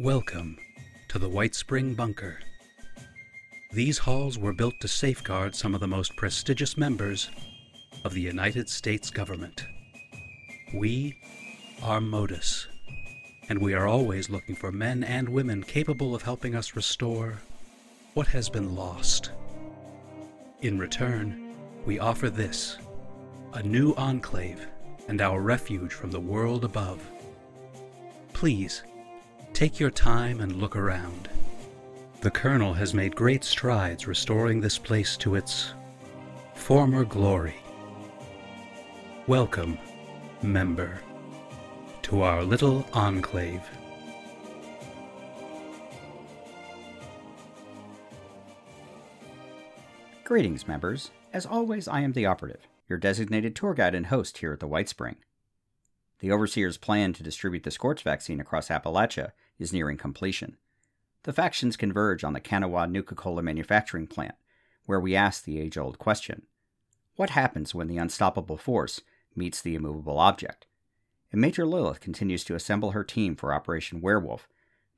Welcome to the White Spring Bunker. These halls were built to safeguard some of the most prestigious members of the United States government. We are Modus, and we are always looking for men and women capable of helping us restore what has been lost. In return, we offer this a new enclave and our refuge from the world above. Please, take your time and look around. The Colonel has made great strides restoring this place to its former glory. Welcome, member, to our little enclave. Greetings, members. As always, I am the operative, your designated tour guide and host here at the White Spring. The Overseer's plan to distribute the Scorch vaccine across Appalachia is nearing completion. The factions converge on the Kanawha Nuka Cola manufacturing plant, where we ask the age old question What happens when the unstoppable force meets the immovable object? And Major Lilith continues to assemble her team for Operation Werewolf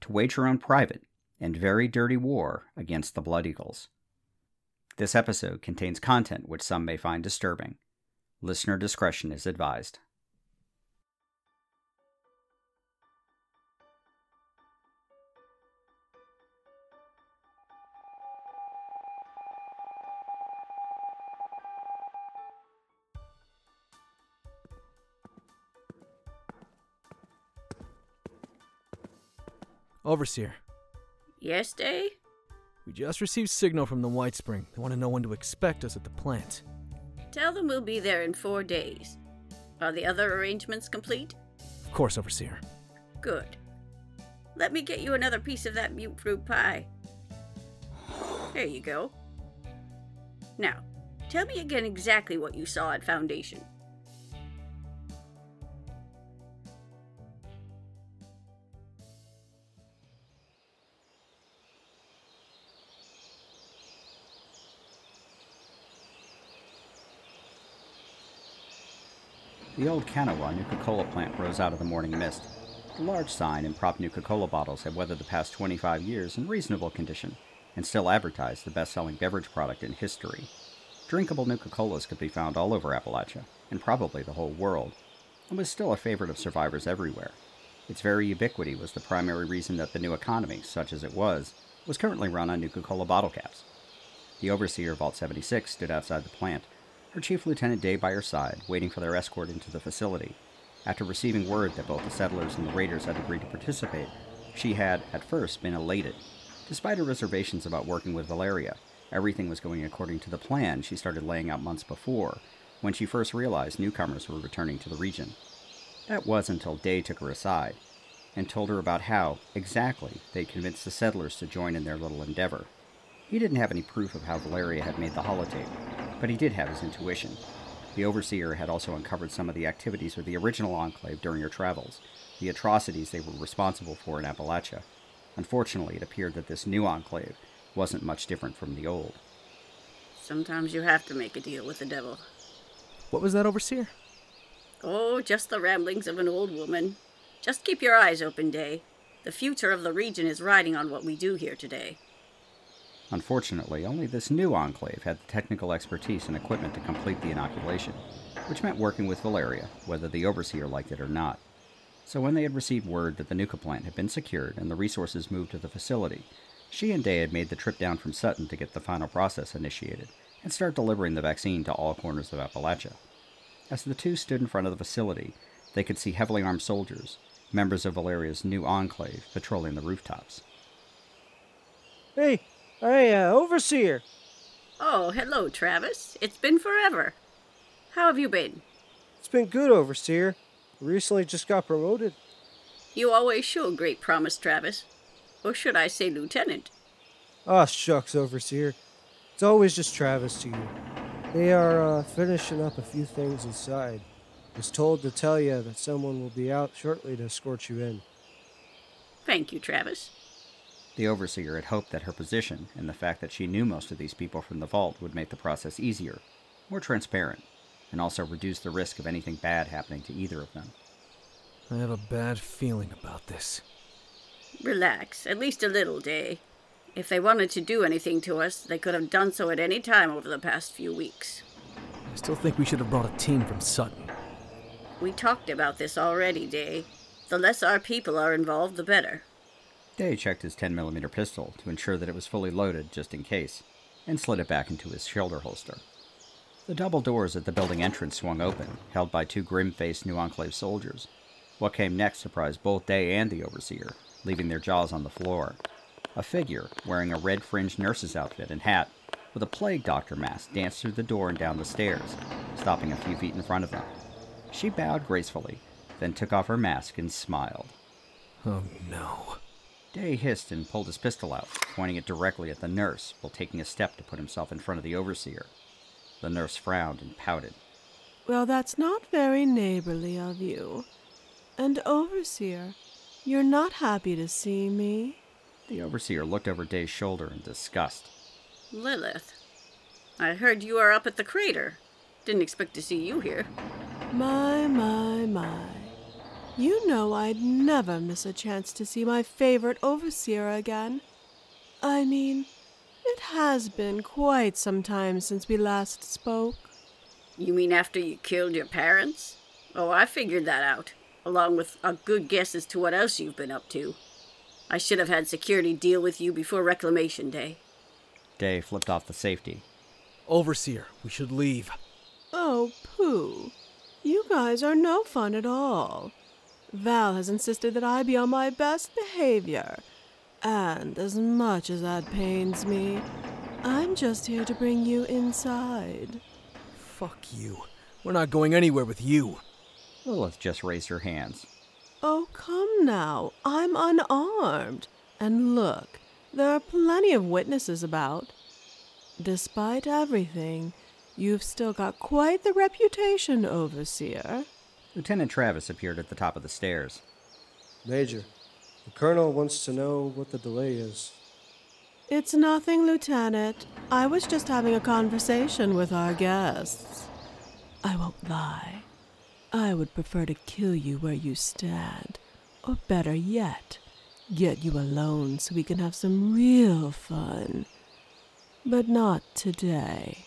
to wage her own private and very dirty war against the Blood Eagles. This episode contains content which some may find disturbing. Listener discretion is advised. Overseer, Yes, Day? we just received signal from the White Spring. They want to know when to expect us at the plant. Tell them we'll be there in four days. Are the other arrangements complete? Of course, Overseer. Good. Let me get you another piece of that mute fruit pie. There you go. Now, tell me again exactly what you saw at Foundation. The old Kanawha Nuka Cola plant rose out of the morning mist. The large sign and prop Nuka Cola bottles had weathered the past 25 years in reasonable condition and still advertised the best selling beverage product in history. Drinkable Nuka Colas could be found all over Appalachia, and probably the whole world, and was still a favorite of survivors everywhere. Its very ubiquity was the primary reason that the new economy, such as it was, was currently run on Nuka Cola bottle caps. The overseer of Vault 76 stood outside the plant, her chief lieutenant Day by her side, waiting for their escort into the facility. After receiving word that both the settlers and the raiders had agreed to participate, she had, at first, been elated. Despite her reservations about working with Valeria, everything was going according to the plan she started laying out months before, when she first realized newcomers were returning to the region. That was until Day took her aside and told her about how, exactly, they convinced the settlers to join in their little endeavor. He didn't have any proof of how Valeria had made the holotape, but he did have his intuition. The Overseer had also uncovered some of the activities of the original Enclave during her travels, the atrocities they were responsible for in Appalachia. Unfortunately, it appeared that this new Enclave wasn't much different from the old. Sometimes you have to make a deal with the devil. What was that, Overseer? Oh, just the ramblings of an old woman. Just keep your eyes open, Day. The future of the region is riding on what we do here today. Unfortunately, only this new enclave had the technical expertise and equipment to complete the inoculation, which meant working with Valeria, whether the overseer liked it or not. So when they had received word that the Nuka plant had been secured and the resources moved to the facility, she and Day had made the trip down from Sutton to get the final process initiated and start delivering the vaccine to all corners of Appalachia. As the two stood in front of the facility, they could see heavily armed soldiers, members of Valeria's new enclave, patrolling the rooftops. Hey, hey, uh, overseer. Oh, hello, Travis. It's been forever. How have you been? It's been good, overseer. Recently just got promoted. You always show great promise, Travis. Or should I say, Lieutenant? Ah, shucks, overseer. It's always just Travis to you. They are uh, finishing up a few things inside. Was told to tell you that someone will be out shortly to escort you in. Thank you, Travis. The overseer had hoped that her position and the fact that she knew most of these people from the vault would make the process easier, more transparent, and also reduce the risk of anything bad happening to either of them. I have a bad feeling about this. Relax, at least a little, Day. If they wanted to do anything to us, they could have done so at any time over the past few weeks. I still think we should have brought a team from Sutton. We talked about this already, Day. The less our people are involved, the better. Day checked his 10mm pistol to ensure that it was fully loaded just in case, and slid it back into his shoulder holster. The double doors at the building entrance swung open, held by two grim faced New Enclave soldiers. What came next surprised both Day and the Overseer, leaving their jaws on the floor. A figure, wearing a red fringed nurse's outfit and hat, with a plague doctor mask, danced through the door and down the stairs, stopping a few feet in front of them. She bowed gracefully, then took off her mask and smiled. Oh no. Day hissed and pulled his pistol out, pointing it directly at the nurse while taking a step to put himself in front of the overseer. The nurse frowned and pouted. Well, that's not very neighborly of you. And, Overseer, you're not happy to see me. The overseer looked over Day's shoulder in disgust. Lilith, I heard you are up at the crater. Didn't expect to see you here. My, my, my. You know I'd never miss a chance to see my favorite Overseer again. I mean, it has been quite some time since we last spoke. You mean after you killed your parents? Oh, I figured that out, along with a good guess as to what else you've been up to. I should have had security deal with you before Reclamation Day. Day flipped off the safety. Overseer, we should leave. Oh, pooh. You guys are no fun at all. Val has insisted that I be on my best behavior. And as much as that pains me, I'm just here to bring you inside. Fuck you. We're not going anywhere with you. Lilith just raised her hands. Oh, come now. I'm unarmed. And look, there are plenty of witnesses about. Despite everything, you've still got quite the reputation, Overseer. Lieutenant Travis appeared at the top of the stairs. Major, the colonel wants to know what the delay is. It's nothing, Lieutenant. I was just having a conversation with our guests. I won't lie. I would prefer to kill you where you stand. Or better yet, get you alone so we can have some real fun. But not today.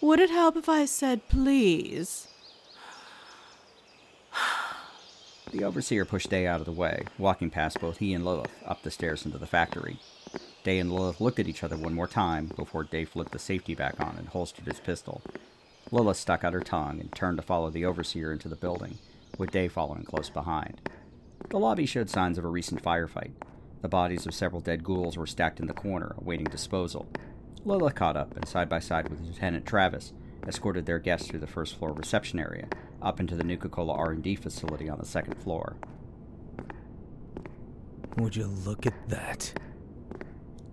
Would it help if I said please? The overseer pushed Day out of the way, walking past both he and Lilith up the stairs into the factory. Day and Lilith looked at each other one more time before Day flipped the safety back on and holstered his pistol. Lilith stuck out her tongue and turned to follow the overseer into the building, with Day following close behind. The lobby showed signs of a recent firefight. The bodies of several dead ghouls were stacked in the corner, awaiting disposal. Lilith caught up and, side by side with Lieutenant Travis, escorted their guests through the first floor reception area, up into the Nuka-Cola R&D facility on the second floor. Would you look at that?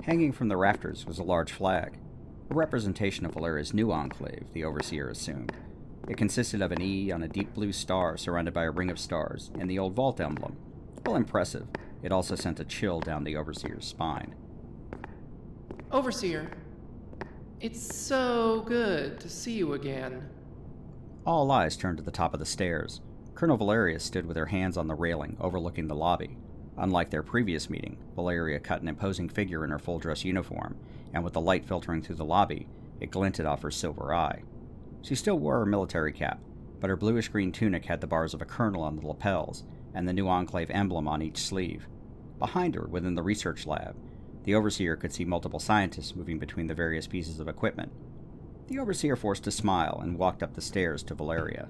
Hanging from the rafters was a large flag, a representation of Valeria's new enclave, the Overseer assumed. It consisted of an E on a deep blue star surrounded by a ring of stars and the old vault emblem. While impressive, it also sent a chill down the Overseer's spine. Overseer, it's so good to see you again. All eyes turned to the top of the stairs. Colonel Valeria stood with her hands on the railing, overlooking the lobby. Unlike their previous meeting, Valeria cut an imposing figure in her full dress uniform, and with the light filtering through the lobby, it glinted off her silver eye. She still wore her military cap, but her bluish green tunic had the bars of a colonel on the lapels and the new Enclave emblem on each sleeve. Behind her, within the research lab, the Overseer could see multiple scientists moving between the various pieces of equipment. The Overseer forced a smile and walked up the stairs to Valeria.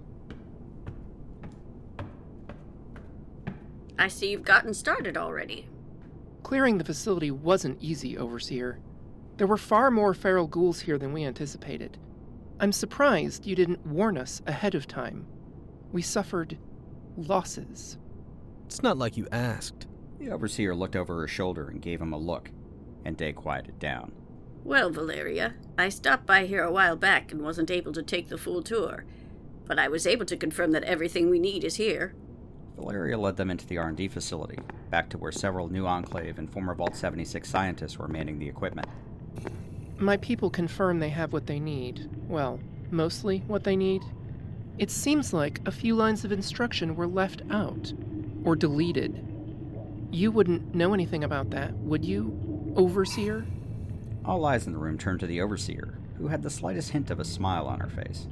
I see you've gotten started already. Clearing the facility wasn't easy, Overseer. There were far more feral ghouls here than we anticipated. I'm surprised you didn't warn us ahead of time. We suffered losses. It's not like you asked. The Overseer looked over her shoulder and gave him a look, and Day quieted down. Well, Valeria, I stopped by here a while back and wasn't able to take the full tour, but I was able to confirm that everything we need is here. Valeria led them into the R&D facility, back to where several new Enclave and former Vault 76 scientists were manning the equipment. My people confirm they have what they need. Well, mostly what they need. It seems like a few lines of instruction were left out, or deleted. You wouldn't know anything about that, would you, Overseer? All eyes in the room turned to the Overseer, who had the slightest hint of a smile on her face.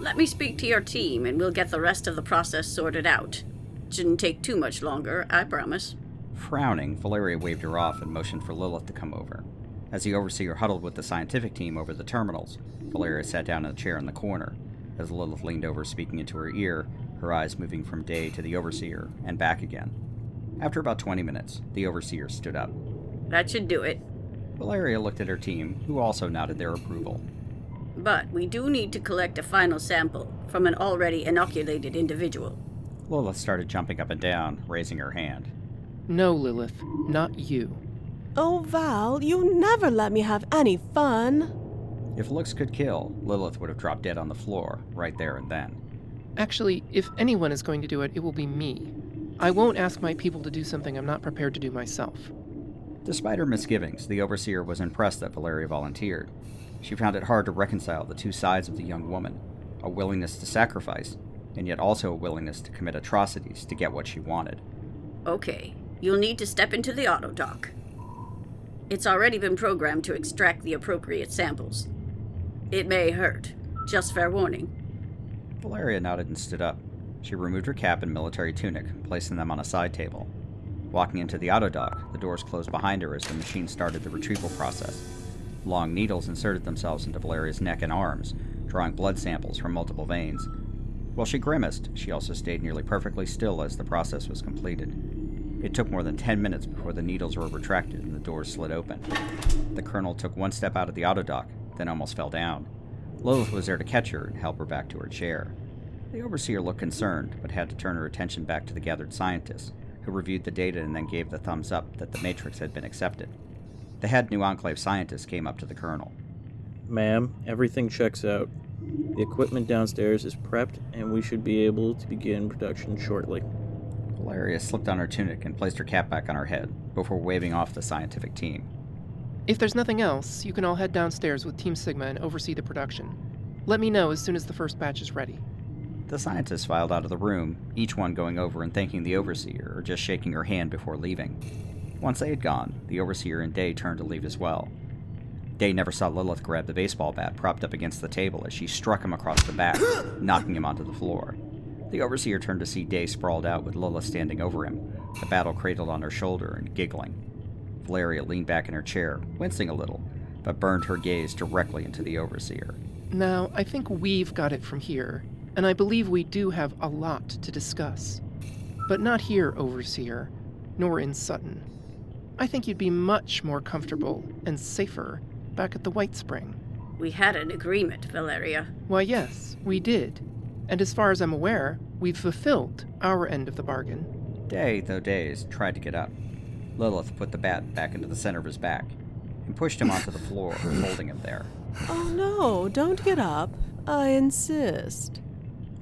Let me speak to your team and we'll get the rest of the process sorted out. It Shouldn't take too much longer, I promise. Frowning, Valeria waved her off and motioned for Lilith to come over. As the Overseer huddled with the scientific team over the terminals, Valeria sat down in a chair in the corner. As Lilith leaned over, speaking into her ear, her eyes moving from Day to the Overseer and back again. After about 20 minutes, the Overseer stood up. That should do it. Valeria looked at her team, who also nodded their approval. But we do need to collect a final sample from an already inoculated individual. Lilith started jumping up and down, raising her hand. No, Lilith, not you. Oh, Val, you never let me have any fun. If looks could kill, Lilith would have dropped dead on the floor, right there and then. Actually, if anyone is going to do it, it will be me. I won't ask my people to do something I'm not prepared to do myself. Despite her misgivings, the Overseer was impressed that Valeria volunteered. She found it hard to reconcile the two sides of the young woman a willingness to sacrifice, and yet also a willingness to commit atrocities to get what she wanted. Okay, you'll need to step into the Auto-Doc. It's already been programmed to extract the appropriate samples. It may hurt. Just fair warning. Valeria nodded and stood up. She removed her cap and military tunic, placing them on a side table. Walking into the Auto-Doc, the doors closed behind her as the machine started the retrieval process. Long needles inserted themselves into Valeria's neck and arms, drawing blood samples from multiple veins. While she grimaced, she also stayed nearly perfectly still as the process was completed. It took more than 10 minutes before the needles were retracted and the doors slid open. The colonel took one step out of the Auto-Doc, then almost fell down. Lilith was there to catch her and help her back to her chair. The overseer looked concerned, but had to turn her attention back to the gathered scientists, who reviewed the data and then gave the thumbs up that the matrix had been accepted. The head New Enclave scientist came up to the colonel. Ma'am, everything checks out. The equipment downstairs is prepped, and we should be able to begin production shortly. Valeria slipped on her tunic and placed her cap back on her head before waving off the scientific team. If there's nothing else, you can all head downstairs with Team Sigma and oversee the production. Let me know as soon as the first batch is ready. The scientists filed out of the room, each one going over and thanking the overseer or just shaking her hand before leaving. Once they had gone, the overseer and Day turned to leave as well. Day never saw Lilith grab the baseball bat propped up against the table as she struck him across the back, knocking him onto the floor. The overseer turned to see Day sprawled out with Lilith standing over him, the battle cradled on her shoulder and giggling. Valeria leaned back in her chair, wincing a little, but burned her gaze directly into the overseer. Now, I think we've got it from here, and I believe we do have a lot to discuss. But not here, Overseer, nor in Sutton. I think you'd be much more comfortable and safer back at the White Spring. We had an agreement, Valeria. Why, yes, we did. And as far as I'm aware, we've fulfilled our end of the bargain. Day, though dazed, tried to get up. Lilith put the bat back into the center of his back and pushed him onto the floor, holding him there. Oh no, don't get up. I insist.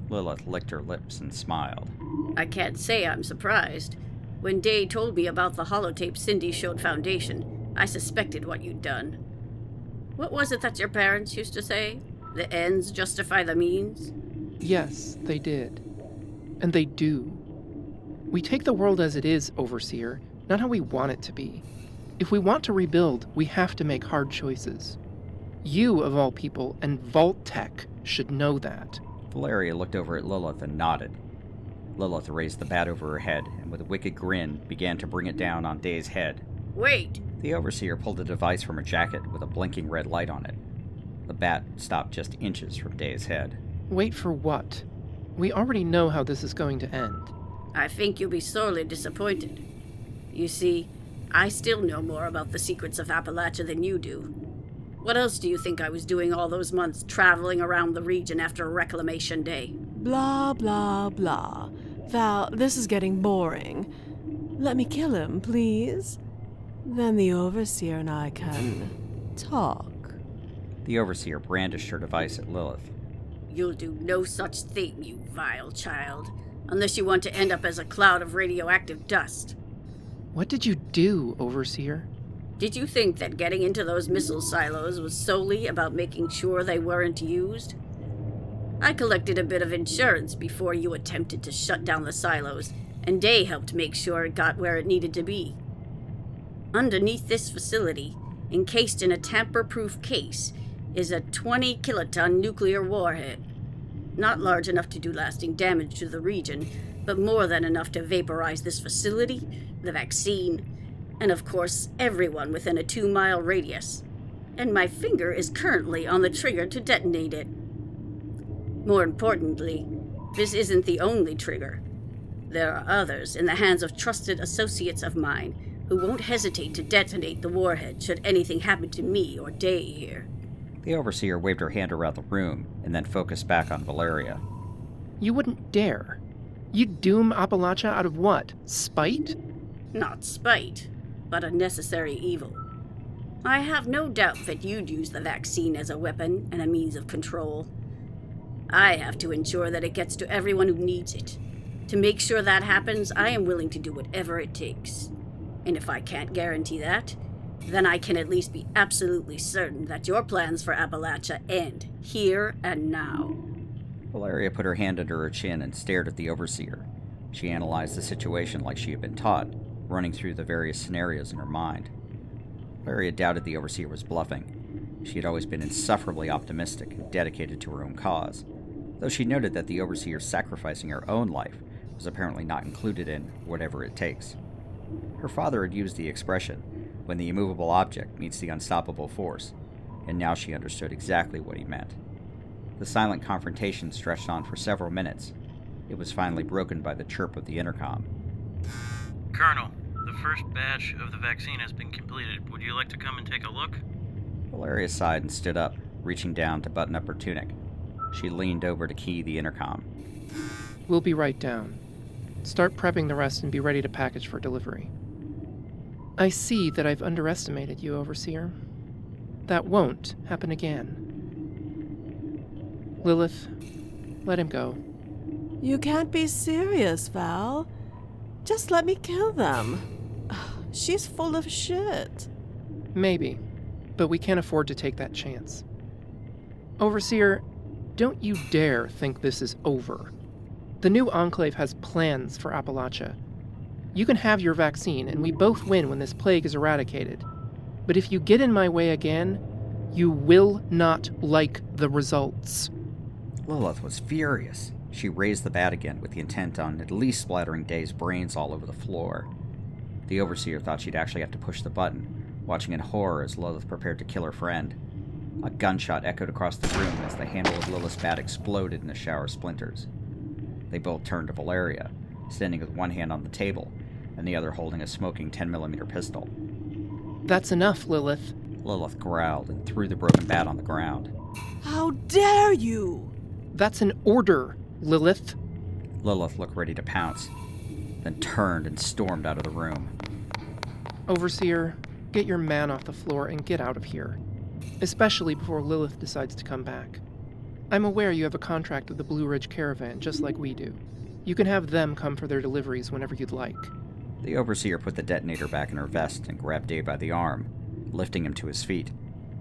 Lilith licked her lips and smiled. I can't say I'm surprised. When Day told me about the holotape Cindy showed Foundation, I suspected what you'd done. What was it that your parents used to say? The ends justify the means? Yes, they did. And they do. We take the world as it is, Overseer, not how we want it to be. If we want to rebuild, we have to make hard choices. You, of all people, and Vault-Tec should know that. Valeria looked over at Lilith and nodded. Lilith raised the bat over her head and, with a wicked grin, began to bring it down on Day's head. Wait! The overseer pulled a device from her jacket with a blinking red light on it. The bat stopped just inches from Day's head. Wait for what? We already know how this is going to end. I think you'll be sorely disappointed. You see, I still know more about the secrets of Appalachia than you do. What else do you think I was doing all those months traveling around the region after a Reclamation Day? Blah, blah, blah. Val, this is getting boring. Let me kill him, please. Then the Overseer and I can talk. The overseer brandished her device at Lilith. You'll do no such thing, you vile child, unless you want to end up as a cloud of radioactive dust. What did you do, Overseer? Did you think that getting into those missile silos was solely about making sure they weren't used? I collected a bit of insurance before you attempted to shut down the silos, and Day helped make sure it got where it needed to be. Underneath this facility, encased in a tamper proof case, is a 20 kiloton nuclear warhead. Not large enough to do lasting damage to the region, but more than enough to vaporize this facility, the vaccine, and of course, everyone within a two mile radius. And my finger is currently on the trigger to detonate it. More importantly, this isn't the only trigger. There are others in the hands of trusted associates of mine who won't hesitate to detonate the warhead should anything happen to me or Day here. The overseer waved her hand around the room and then focused back on Valeria. You wouldn't dare. You'd doom Appalachia out of what? Spite? Not spite, but a necessary evil. I have no doubt that you'd use the vaccine as a weapon and a means of control. I have to ensure that it gets to everyone who needs it. To make sure that happens, I am willing to do whatever it takes. And if I can't guarantee that, then I can at least be absolutely certain that your plans for Appalachia end here and now. Valeria put her hand under her chin and stared at the overseer. She analyzed the situation like she had been taught, running through the various scenarios in her mind. Valeria doubted the overseer was bluffing. She had always been insufferably optimistic and dedicated to her own cause, though she noted that the overseer sacrificing her own life was apparently not included in whatever it takes. Her father had used the expression, when the immovable object meets the unstoppable force, and now she understood exactly what he meant. The silent confrontation stretched on for several minutes. It was finally broken by the chirp of the intercom. Colonel, first batch of the vaccine has been completed. Would you like to come and take a look? Valeria sighed and stood up, reaching down to button up her tunic. She leaned over to key the intercom. We'll be right down. Start prepping the rest and be ready to package for delivery. I see that I've underestimated you, Overseer. That won't happen again. Lilith, let him go. You can't be serious, Val. Just let me kill them. She's full of shit. Maybe, but we can't afford to take that chance. Overseer, don't you dare think this is over. The new Enclave has plans for Appalachia. You can have your vaccine, and we both win when this plague is eradicated. But if you get in my way again, you will not like the results. Lilith was furious. She raised the bat again with the intent on at least splattering Day's brains all over the floor. The overseer thought she'd actually have to push the button, watching in horror as Lilith prepared to kill her friend. A gunshot echoed across the room as the handle of Lilith's bat exploded in a shower of splinters. They both turned to Valeria, standing with one hand on the table and the other holding a smoking 10mm pistol. That's enough, Lilith. Lilith growled and threw the broken bat on the ground. How dare you! That's an order, Lilith. Lilith looked ready to pounce, then turned and stormed out of the room. Overseer, get your man off the floor and get out of here. Especially before Lilith decides to come back. I'm aware you have a contract with the Blue Ridge Caravan, just like we do. You can have them come for their deliveries whenever you'd like. The overseer put the detonator back in her vest and grabbed Dave by the arm, lifting him to his feet.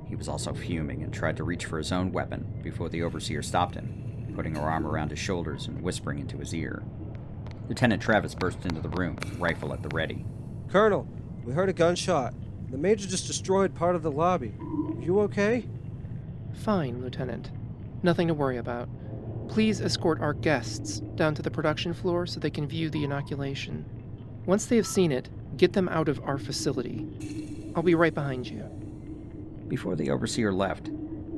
He was also fuming and tried to reach for his own weapon before the overseer stopped him, putting her arm around his shoulders and whispering into his ear. Lieutenant Travis burst into the room, rifle at the ready. Colonel, we heard a gunshot. The major just destroyed part of the lobby. You okay? Fine, Lieutenant. Nothing to worry about. Please escort our guests down to the production floor so they can view the inoculation. Once they have seen it, get them out of our facility. I'll be right behind you. Before the overseer left,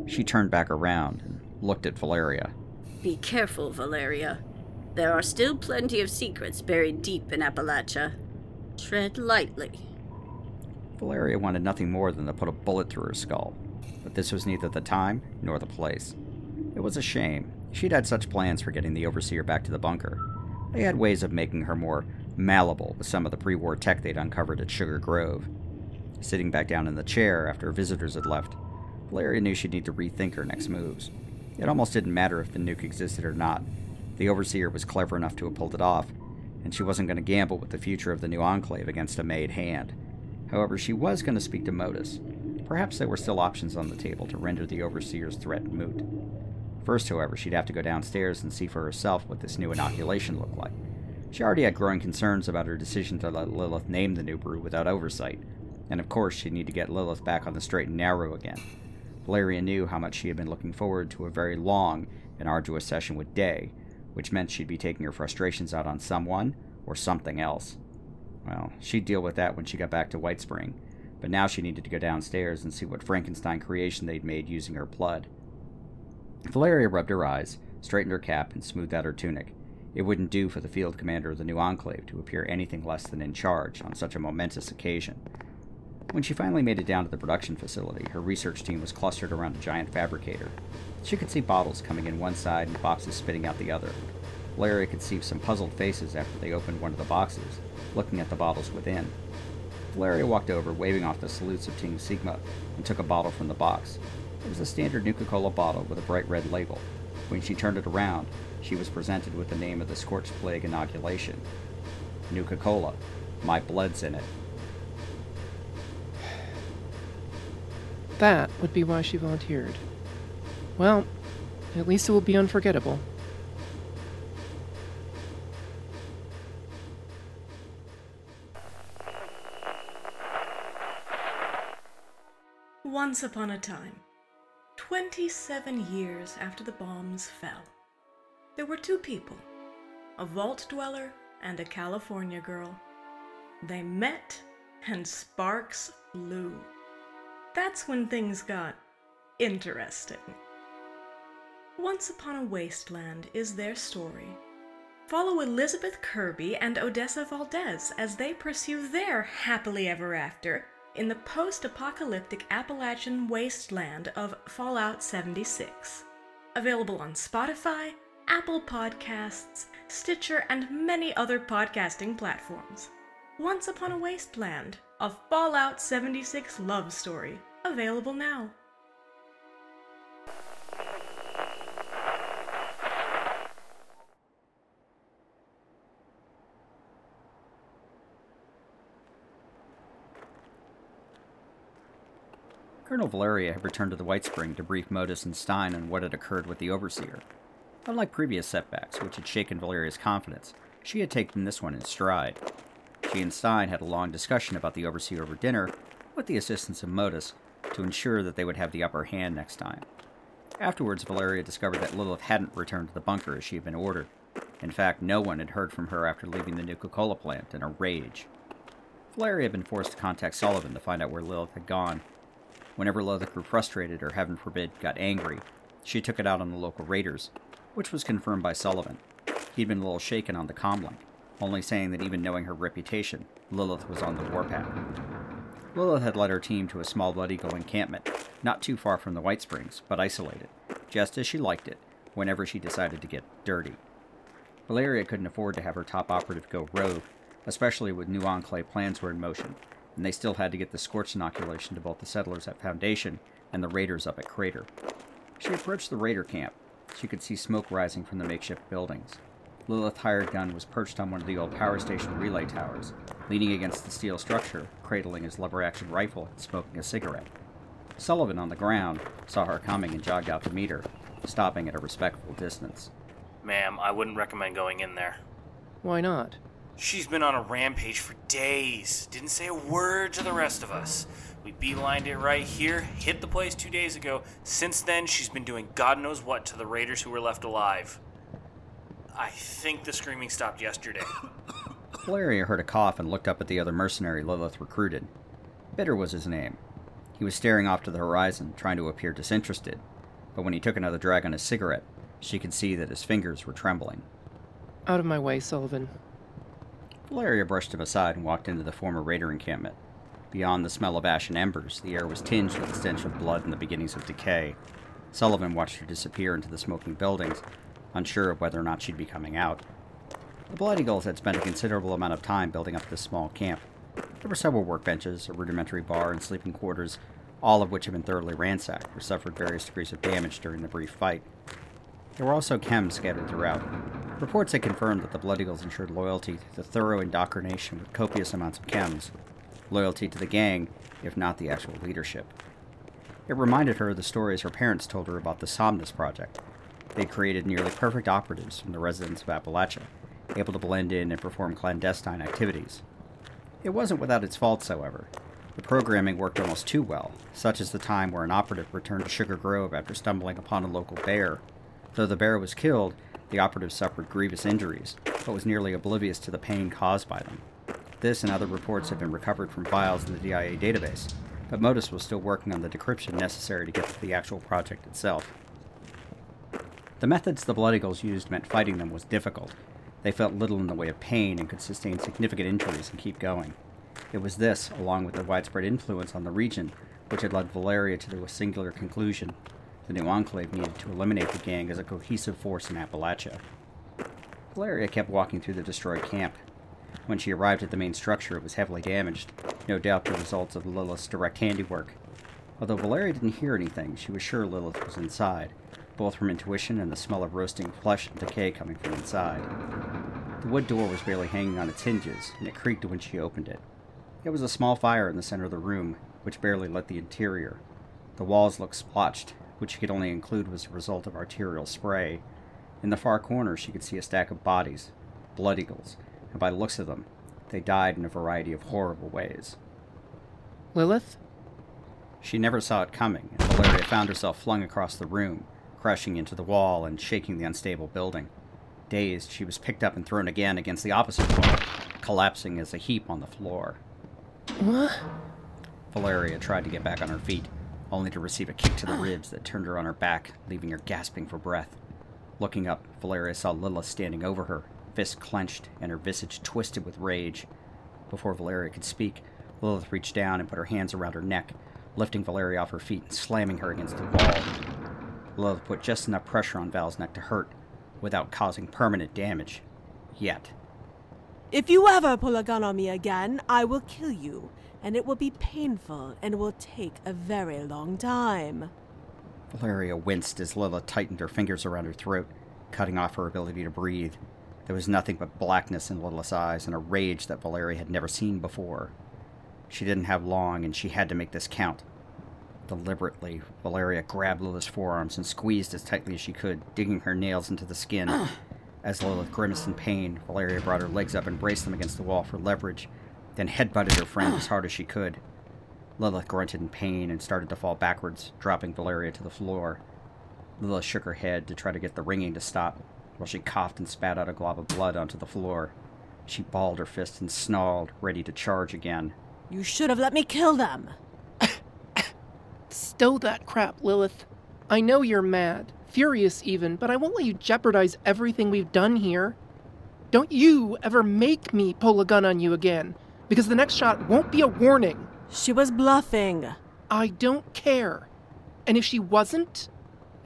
she turned back around and looked at Valeria. Be careful, Valeria. There are still plenty of secrets buried deep in Appalachia. Tread lightly. Valeria wanted nothing more than to put a bullet through her skull, but this was neither the time nor the place. It was a shame. She'd had such plans for getting the overseer back to the bunker. They had ways of making her more malleable with some of the pre war tech they'd uncovered at Sugar Grove. Sitting back down in the chair after visitors had left, Valeria knew she'd need to rethink her next moves. It almost didn't matter if the nuke existed or not. The Overseer was clever enough to have pulled it off, and she wasn't going to gamble with the future of the new Enclave against a made hand. However, she was going to speak to Modus. Perhaps there were still options on the table to render the Overseer's threat moot. First, however, she'd have to go downstairs and see for herself what this new inoculation looked like. She already had growing concerns about her decision to let Lilith name the new brew without oversight, and of course she'd need to get Lilith back on the straight and narrow again. Valeria knew how much she had been looking forward to a very long and arduous session with Day, which meant she'd be taking her frustrations out on someone or something else. Well, she'd deal with that when she got back to White Spring, but now she needed to go downstairs and see what Frankenstein creation they'd made using her blood. Valeria rubbed her eyes, straightened her cap, and smoothed out her tunic. It wouldn't do for the field commander of the new enclave to appear anything less than in charge on such a momentous occasion. When she finally made it down to the production facility, her research team was clustered around a giant fabricator. She could see bottles coming in one side and boxes spitting out the other. Valeria could see some puzzled faces after they opened one of the boxes, looking at the bottles within. Valeria walked over, waving off the salutes of Team Sigma, and took a bottle from the box. It was a standard Nuka Cola bottle with a bright red label. When she turned it around, she was presented with the name of the Scorched Plague inoculation Nuka Cola. My blood's in it. That would be why she volunteered. Well, at least it will be unforgettable. Once upon a time, 27 years after the bombs fell, there were two people a vault dweller and a California girl. They met, and sparks flew. That's when things got interesting. Once Upon a Wasteland is their story. Follow Elizabeth Kirby and Odessa Valdez as they pursue their happily ever after in the post apocalyptic Appalachian wasteland of Fallout 76. Available on Spotify, Apple Podcasts, Stitcher, and many other podcasting platforms. Once Upon a Wasteland, a Fallout 76 love story. Available now. Colonel Valeria had returned to the White Spring to brief Modus and Stein on what had occurred with the Overseer. Unlike previous setbacks, which had shaken Valeria's confidence, she had taken this one in stride. She and Stein had a long discussion about the Overseer over dinner, with the assistance of Modus, to ensure that they would have the upper hand next time. Afterwards, Valeria discovered that Lilith hadn't returned to the bunker as she had been ordered. In fact, no one had heard from her after leaving the Nuka Cola plant in a rage. Valeria had been forced to contact Sullivan to find out where Lilith had gone. Whenever Lilith grew frustrated or, heaven forbid, got angry, she took it out on the local raiders, which was confirmed by Sullivan. He'd been a little shaken on the comlink, only saying that even knowing her reputation, Lilith was on the warpath. Lilith had led her team to a small Blood Eagle encampment, not too far from the White Springs, but isolated, just as she liked it, whenever she decided to get dirty. Valeria couldn't afford to have her top operative go rogue, especially with new Enclave plans were in motion, and they still had to get the scorch inoculation to both the settlers at Foundation and the raiders up at Crater. She approached the raider camp. She could see smoke rising from the makeshift buildings. Lilith's hired gun was perched on one of the old power station relay towers, leaning against the steel structure, cradling his lever action rifle and smoking a cigarette. Sullivan, on the ground, saw her coming and jogged out to meet her, stopping at a respectful distance. Ma'am, I wouldn't recommend going in there. Why not? She's been on a rampage for days. Didn't say a word to the rest of us. We beelined it right here, hit the place two days ago. Since then, she's been doing God knows what to the raiders who were left alive. I think the screaming stopped yesterday. Valeria heard a cough and looked up at the other mercenary Lilith recruited. Bitter was his name. He was staring off to the horizon, trying to appear disinterested, but when he took another drag on his cigarette, she could see that his fingers were trembling. Out of my way, Sullivan. Valeria brushed him aside and walked into the former raider encampment. Beyond the smell of ash and embers, the air was tinged with the stench of blood and the beginnings of decay. Sullivan watched her disappear into the smoking buildings, unsure of whether or not she'd be coming out. The Blood Eagles had spent a considerable amount of time building up this small camp. There were several workbenches, a rudimentary bar, and sleeping quarters, all of which had been thoroughly ransacked or suffered various degrees of damage during the brief fight. There were also chems scattered throughout. Reports had confirmed that the Blood Eagles ensured loyalty to the thorough indoctrination with copious amounts of chems, loyalty to the gang, if not the actual leadership. It reminded her of the stories her parents told her about the Somnus Project. They created nearly perfect operatives from the residents of Appalachia, able to blend in and perform clandestine activities. It wasn't without its faults, however. The programming worked almost too well, such as the time where an operative returned to Sugar Grove after stumbling upon a local bear. Though the bear was killed, the operative suffered grievous injuries, but was nearly oblivious to the pain caused by them. This and other reports have been recovered from files in the DIA database, but Modus was still working on the decryption necessary to get to the actual project itself. The methods the Blood Eagles used meant fighting them was difficult. They felt little in the way of pain and could sustain significant injuries and keep going. It was this, along with the widespread influence on the region, which had led Valeria to a singular conclusion. The new enclave needed to eliminate the gang as a cohesive force in Appalachia. Valeria kept walking through the destroyed camp. When she arrived at the main structure, it was heavily damaged, no doubt the results of Lilith's direct handiwork. Although Valeria didn't hear anything, she was sure Lilith was inside, both from intuition and the smell of roasting flesh and decay coming from inside. The wood door was barely hanging on its hinges, and it creaked when she opened it. There was a small fire in the center of the room, which barely lit the interior. The walls looked splotched, which she could only include was the result of arterial spray. In the far corner, she could see a stack of bodies, blood eagles, and by the looks of them, they died in a variety of horrible ways. Lilith? She never saw it coming, and Valeria found herself flung across the room, crashing into the wall and shaking the unstable building. Dazed, she was picked up and thrown again against the opposite wall, collapsing as a heap on the floor. What? Valeria tried to get back on her feet, only to receive a kick to the ribs that turned her on her back, leaving her gasping for breath. Looking up, Valeria saw Lilith standing over her, fists clenched and her visage twisted with rage. Before Valeria could speak, Lilith reached down and put her hands around her neck, lifting Valeria off her feet and slamming her against the wall. Lilith put just enough pressure on Val's neck to hurt, without causing permanent damage. Yet. If you ever pull a gun on me again, I will kill you, and it will be painful and will take a very long time. Valeria winced as Lilith tightened her fingers around her throat, cutting off her ability to breathe. There was nothing but blackness in Lilith's eyes and a rage that Valeria had never seen before. She didn't have long, and she had to make this count. Deliberately, Valeria grabbed Lilith's forearms and squeezed as tightly as she could, digging her nails into the skin. As Lilith grimaced in pain, Valeria brought her legs up and braced them against the wall for leverage, then headbutted her friend as hard as she could. Lilith grunted in pain and started to fall backwards, dropping Valeria to the floor. Lilith shook her head to try to get the ringing to stop, while she coughed and spat out a glob of blood onto the floor. She balled her fists and snarled, ready to charge again. You should have let me kill them. Stow that crap, Lilith. I know you're mad, furious even, but I won't let you jeopardize everything we've done here. Don't you ever make me pull a gun on you again, because the next shot won't be a warning. She was bluffing. I don't care. And if she wasn't,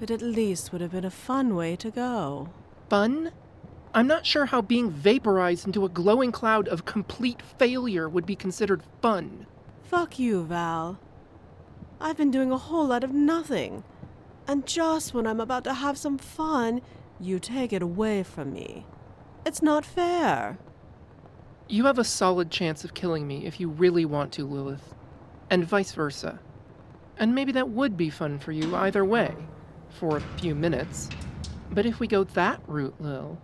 It at least would have been a fun way to go. fun? I'm not sure how being vaporized into a glowing cloud of complete failure would be considered fun. Fuck you, Val. I've been doing a whole lot of nothing. And just when I'm about to have some fun, you take it away from me. It's not fair. You have a solid chance of killing me if you really want to, Lilith. And vice versa. And maybe that would be fun for you either way, for a few minutes. But if we go that route, Lil,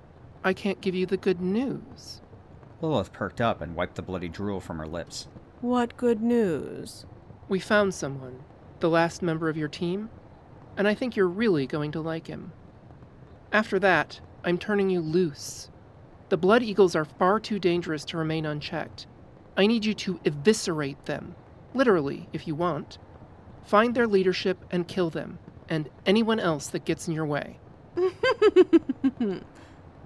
I can't give you the good news. Lilith perked up and wiped the bloody drool from her lips. What good news? We found someone, the last member of your team, and I think you're really going to like him. After that, I'm turning you loose. The Blood Eagles are far too dangerous to remain unchecked. I need you to eviscerate them, literally, if you want. Find their leadership and kill them, and anyone else that gets in your way.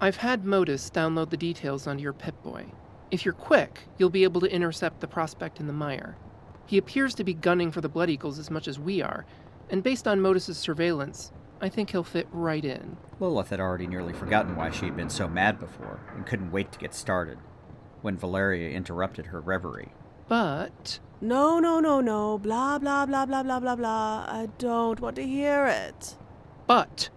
I've had Modus download the details onto your Pip Boy. If you're quick, you'll be able to intercept the prospect in the mire. He appears to be gunning for the Blood Eagles as much as we are, and based on Modus's surveillance, I think he'll fit right in. Lilith had already nearly forgotten why she had been so mad before and couldn't wait to get started when Valeria interrupted her reverie. But No, no, no, no. Blah, blah, blah, blah, blah, blah, blah. I don't want to hear it. But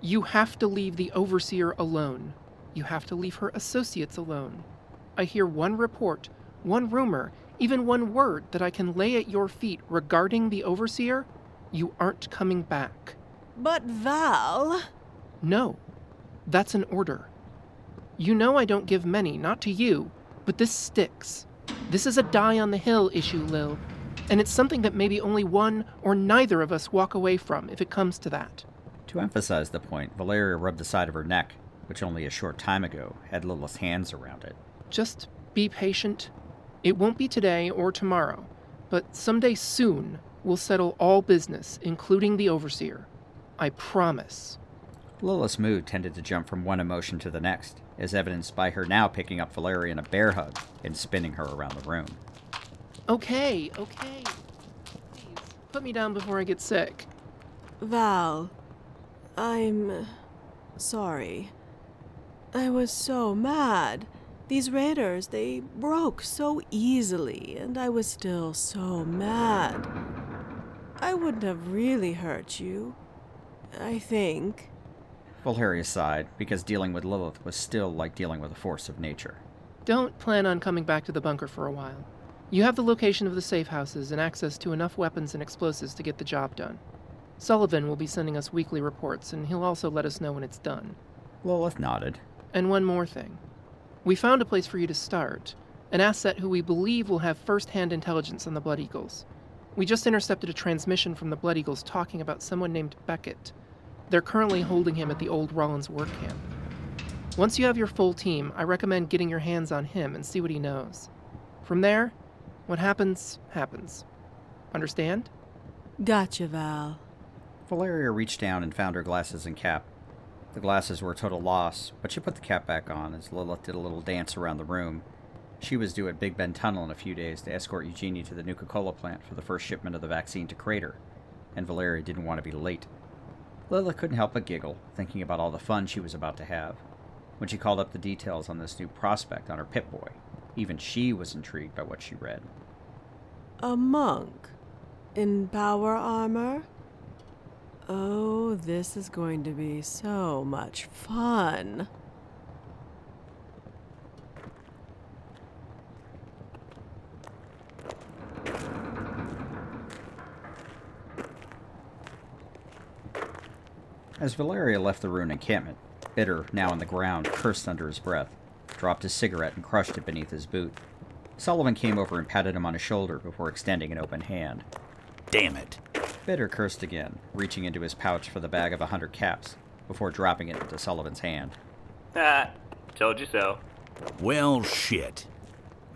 you have to leave the overseer alone. You have to leave her associates alone. I hear one report, one rumor, even one word that I can lay at your feet regarding the overseer. You aren't coming back. But Val. No, that's an order. You know I don't give many, not to you, but this sticks. This is a die on the hill issue, Lil, and it's something that maybe only one or neither of us walk away from if it comes to that. To emphasize the point, Valeria rubbed the side of her neck, which only a short time ago had Lilith's hands around it. Just be patient. It won't be today or tomorrow, but someday soon we'll settle all business, including the overseer. I promise. Lilith's mood tended to jump from one emotion to the next, as evidenced by her now picking up Valeria in a bear hug and spinning her around the room. Okay, okay. Please, put me down before I get sick. Val, I'm sorry. I was so mad. These raiders, they broke so easily, and I was still so mad. I wouldn't have really hurt you. I think. Valeria sighed, because dealing with Lilith was still like dealing with a force of nature. Don't plan on coming back to the bunker for a while. You have the location of the safe houses and access to enough weapons and explosives to get the job done. Sullivan will be sending us weekly reports, and he'll also let us know when it's done. Lilith nodded. And one more thing. We found a place for you to start, an asset who we believe will have first hand intelligence on the Blood Eagles. We just intercepted a transmission from the Blood Eagles talking about someone named Beckett. They're currently holding him at the old Rollins work camp. Once you have your full team, I recommend getting your hands on him and see what he knows. From there, what happens, happens. Understand? Gotcha, Val. Valeria reached down and found her glasses and cap. The glasses were a total loss, but she put the cap back on as Lilith did a little dance around the room. She was due at Big Bend Tunnel in a few days to escort Eugenie to the Nuka Cola plant for the first shipment of the vaccine to Crater, and Valeria didn't want to be late. Lilith couldn't help but giggle, thinking about all the fun she was about to have. When she called up the details on this new prospect on her Pip Boy, even she was intrigued by what she read. A monk? In power armor? Oh, this is going to be so much fun. As Valeria left the ruined encampment, Bitter, now on the ground, cursed under his breath, dropped his cigarette, and crushed it beneath his boot. Sullivan came over and patted him on his shoulder before extending an open hand. Damn it. Bitter cursed again, reaching into his pouch for the bag of a hundred caps, before dropping it into Sullivan's hand. Ah, told you so. Well, shit.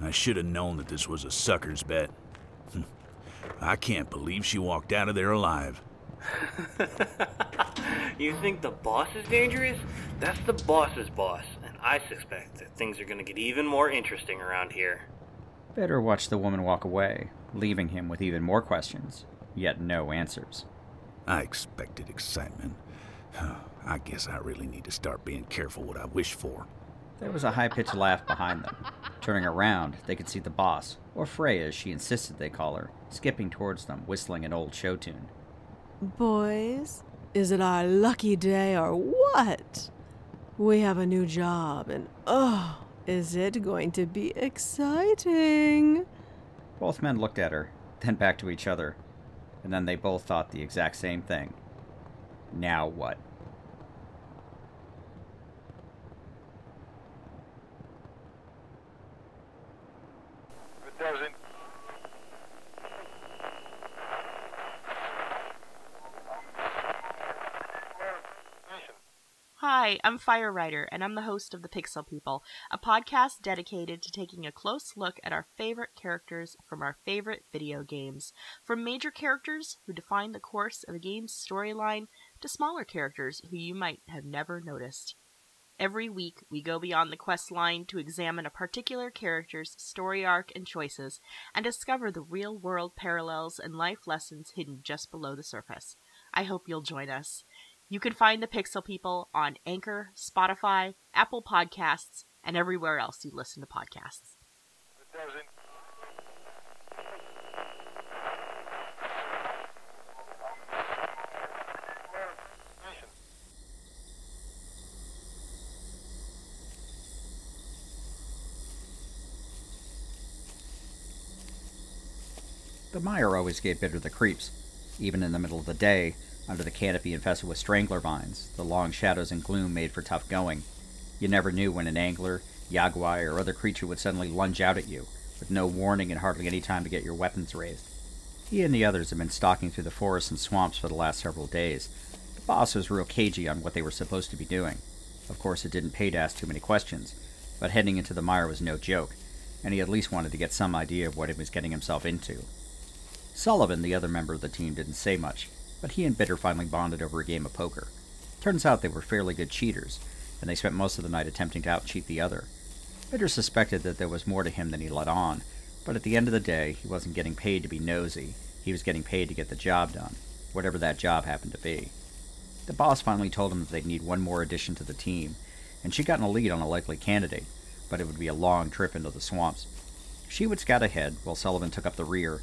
I should have known that this was a sucker's bet. I can't believe she walked out of there alive. you think the boss is dangerous? That's the boss's boss, and I suspect that things are gonna get even more interesting around here. Better watch the woman walk away, leaving him with even more questions, yet no answers. I expected excitement. I guess I really need to start being careful what I wish for. There was a high pitched laugh behind them. Turning around, they could see the boss, or Freya as she insisted they call her, skipping towards them, whistling an old show tune. Boys, is it our lucky day or what? We have a new job, and oh, is it going to be exciting? Both men looked at her, then back to each other, and then they both thought the exact same thing. Now what? Hi, I'm Fire Rider, and I'm the host of The Pixel People, a podcast dedicated to taking a close look at our favorite characters from our favorite video games. From major characters who define the course of a game's storyline to smaller characters who you might have never noticed. Every week, we go beyond the quest line to examine a particular character's story arc and choices and discover the real world parallels and life lessons hidden just below the surface. I hope you'll join us. You can find the Pixel People on Anchor, Spotify, Apple Podcasts, and everywhere else you listen to podcasts. The mire always gave Bitter the creeps, even in the middle of the day, under the canopy infested with strangler vines, the long shadows and gloom made for tough going. You never knew when an angler, yao guai, or other creature would suddenly lunge out at you, with no warning and hardly any time to get your weapons raised. He and the others had been stalking through the forests and swamps for the last several days. The boss was real cagey on what they were supposed to be doing. Of course, it didn't pay to ask too many questions, but heading into the mire was no joke, and he at least wanted to get some idea of what he was getting himself into. Sullivan, the other member of the team, didn't say much, but he and Bitter finally bonded over a game of poker. Turns out they were fairly good cheaters, and they spent most of the night attempting to outcheat the other. Bitter suspected that there was more to him than he let on, but at the end of the day, he wasn't getting paid to be nosy. He was getting paid to get the job done, whatever that job happened to be. The boss finally told him that they'd need one more addition to the team, and she'd gotten a lead on a likely candidate, but it would be a long trip into the swamps. She would scout ahead while Sullivan took up the rear.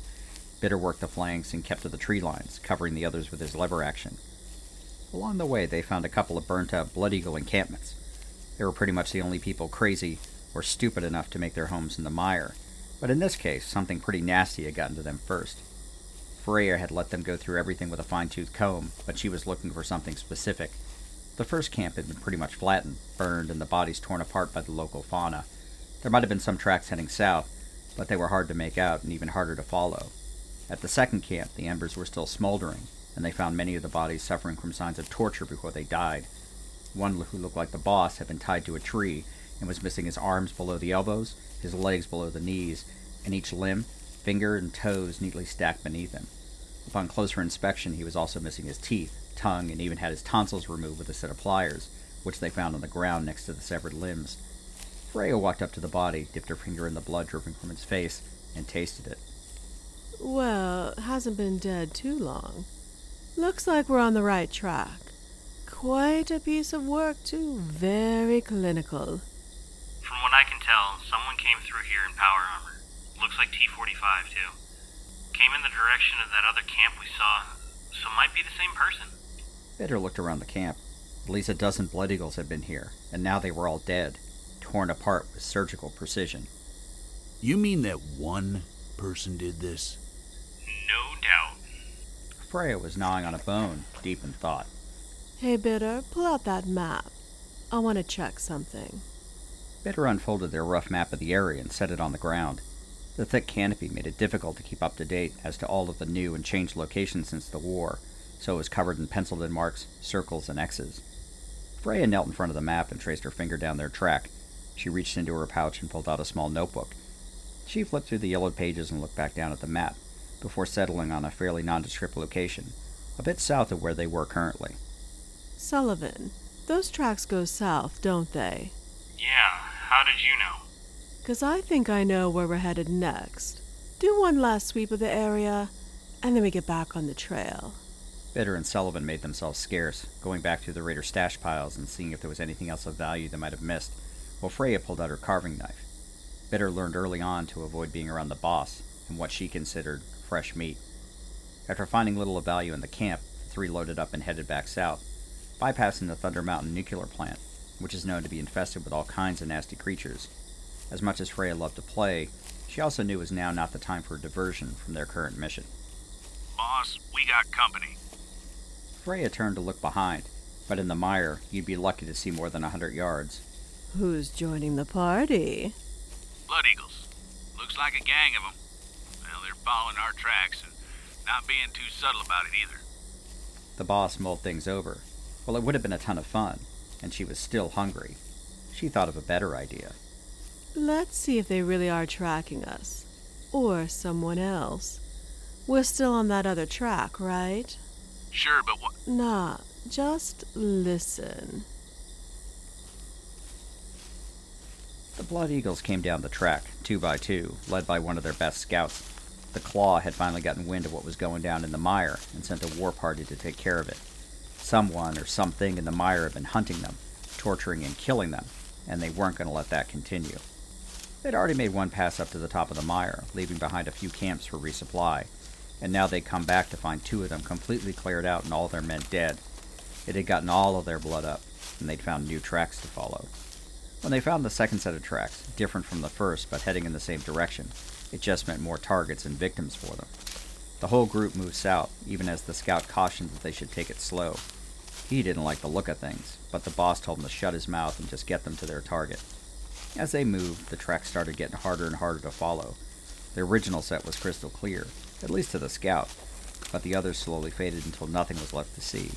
Bitter worked the flanks and kept to the tree lines, covering the others with his lever action. Along the way, they found a couple of burnt out Blood Eagle encampments. They were pretty much the only people crazy or stupid enough to make their homes in the mire, but in this case, something pretty nasty had gotten to them first. Freya had let them go through everything with a fine tooth comb, but she was looking for something specific. The first camp had been pretty much flattened, burned, and the bodies torn apart by the local fauna. There might have been some tracks heading south, but they were hard to make out and even harder to follow. At the second camp, the embers were still smoldering, and they found many of the bodies suffering from signs of torture before they died. One who looked like the boss had been tied to a tree and was missing his arms below the elbows, his legs below the knees, and each limb, finger, and toes neatly stacked beneath him. Upon closer inspection, he was also missing his teeth, tongue, and even had his tonsils removed with a set of pliers, which they found on the ground next to the severed limbs. Freya walked up to the body, dipped her finger in the blood dripping from its face, and tasted it. Well, hasn't been dead too long. Looks like we're on the right track. Quite a piece of work, too. Very clinical. From what I can tell, someone came through here in power armor. Looks like T 45, too. Came in the direction of that other camp we saw, so might be the same person. Bitter looked around the camp. At least a dozen Blood Eagles had been here, and now they were all dead, torn apart with surgical precision. You mean that one person did this? No doubt. Freya was gnawing on a bone, deep in thought. Hey, Bitter, pull out that map. I want to check something. Bitter unfolded their rough map of the area and set it on the ground. The thick canopy made it difficult to keep up to date as to all of the new and changed locations since the war, so it was covered in penciled in marks, circles, and X's. Freya knelt in front of the map and traced her finger down their track. She reached into her pouch and pulled out a small notebook. She flipped through the yellowed pages and looked back down at the map, before settling on a fairly nondescript location, a bit south of where they were currently. Sullivan, those tracks go south, don't they? Yeah, how did you know? 'Cause I think I know where we're headed next. Do one last sweep of the area, and then we get back on the trail. Bitter and Sullivan made themselves scarce, going back through the raider stash piles and seeing if there was anything else of value they might have missed, while Freya pulled out her carving knife. Bitter learned early on to avoid being around the boss and what she considered fresh meat. After finding little of value in the camp, the three loaded up and headed back south, bypassing the Thunder Mountain nuclear plant, which is known to be infested with all kinds of nasty creatures. As much as Freya loved to play, she also knew it was now not the time for a diversion from their current mission. Boss, we got company. Freya turned to look behind, but in the mire, you'd be lucky to see more than a hundred yards. Who's joining the party? Blood Eagles. Looks like a gang of them. Well, following our tracks and not being too subtle about it either. The boss mulled things over. Well, it would have been a ton of fun, and she was still hungry. She thought of a better idea. Let's see if they really are tracking us. Or someone else. We're still on that other track, right? Sure, but what? Nah, just listen. The Blood Eagles came down the track, two by two, led by one of their best scouts. The Claw had finally gotten wind of what was going down in the mire and sent a war party to take care of it. Someone or something in the mire had been hunting them, torturing and killing them, and they weren't going to let that continue. They'd already made one pass up to the top of the mire, leaving behind a few camps for resupply, and now they'd come back to find two of them completely cleared out and all their men dead. It had gotten all of their blood up, and they'd found new tracks to follow. When they found the second set of tracks, different from the first but heading in the same direction, it just meant more targets and victims for them. The whole group moved south, even as the scout cautioned that they should take it slow. He didn't like the look of things, but the boss told him to shut his mouth and just get them to their target. As they moved, the track started getting harder and harder to follow. The original set was crystal clear, at least to the scout, but the others slowly faded until nothing was left to see.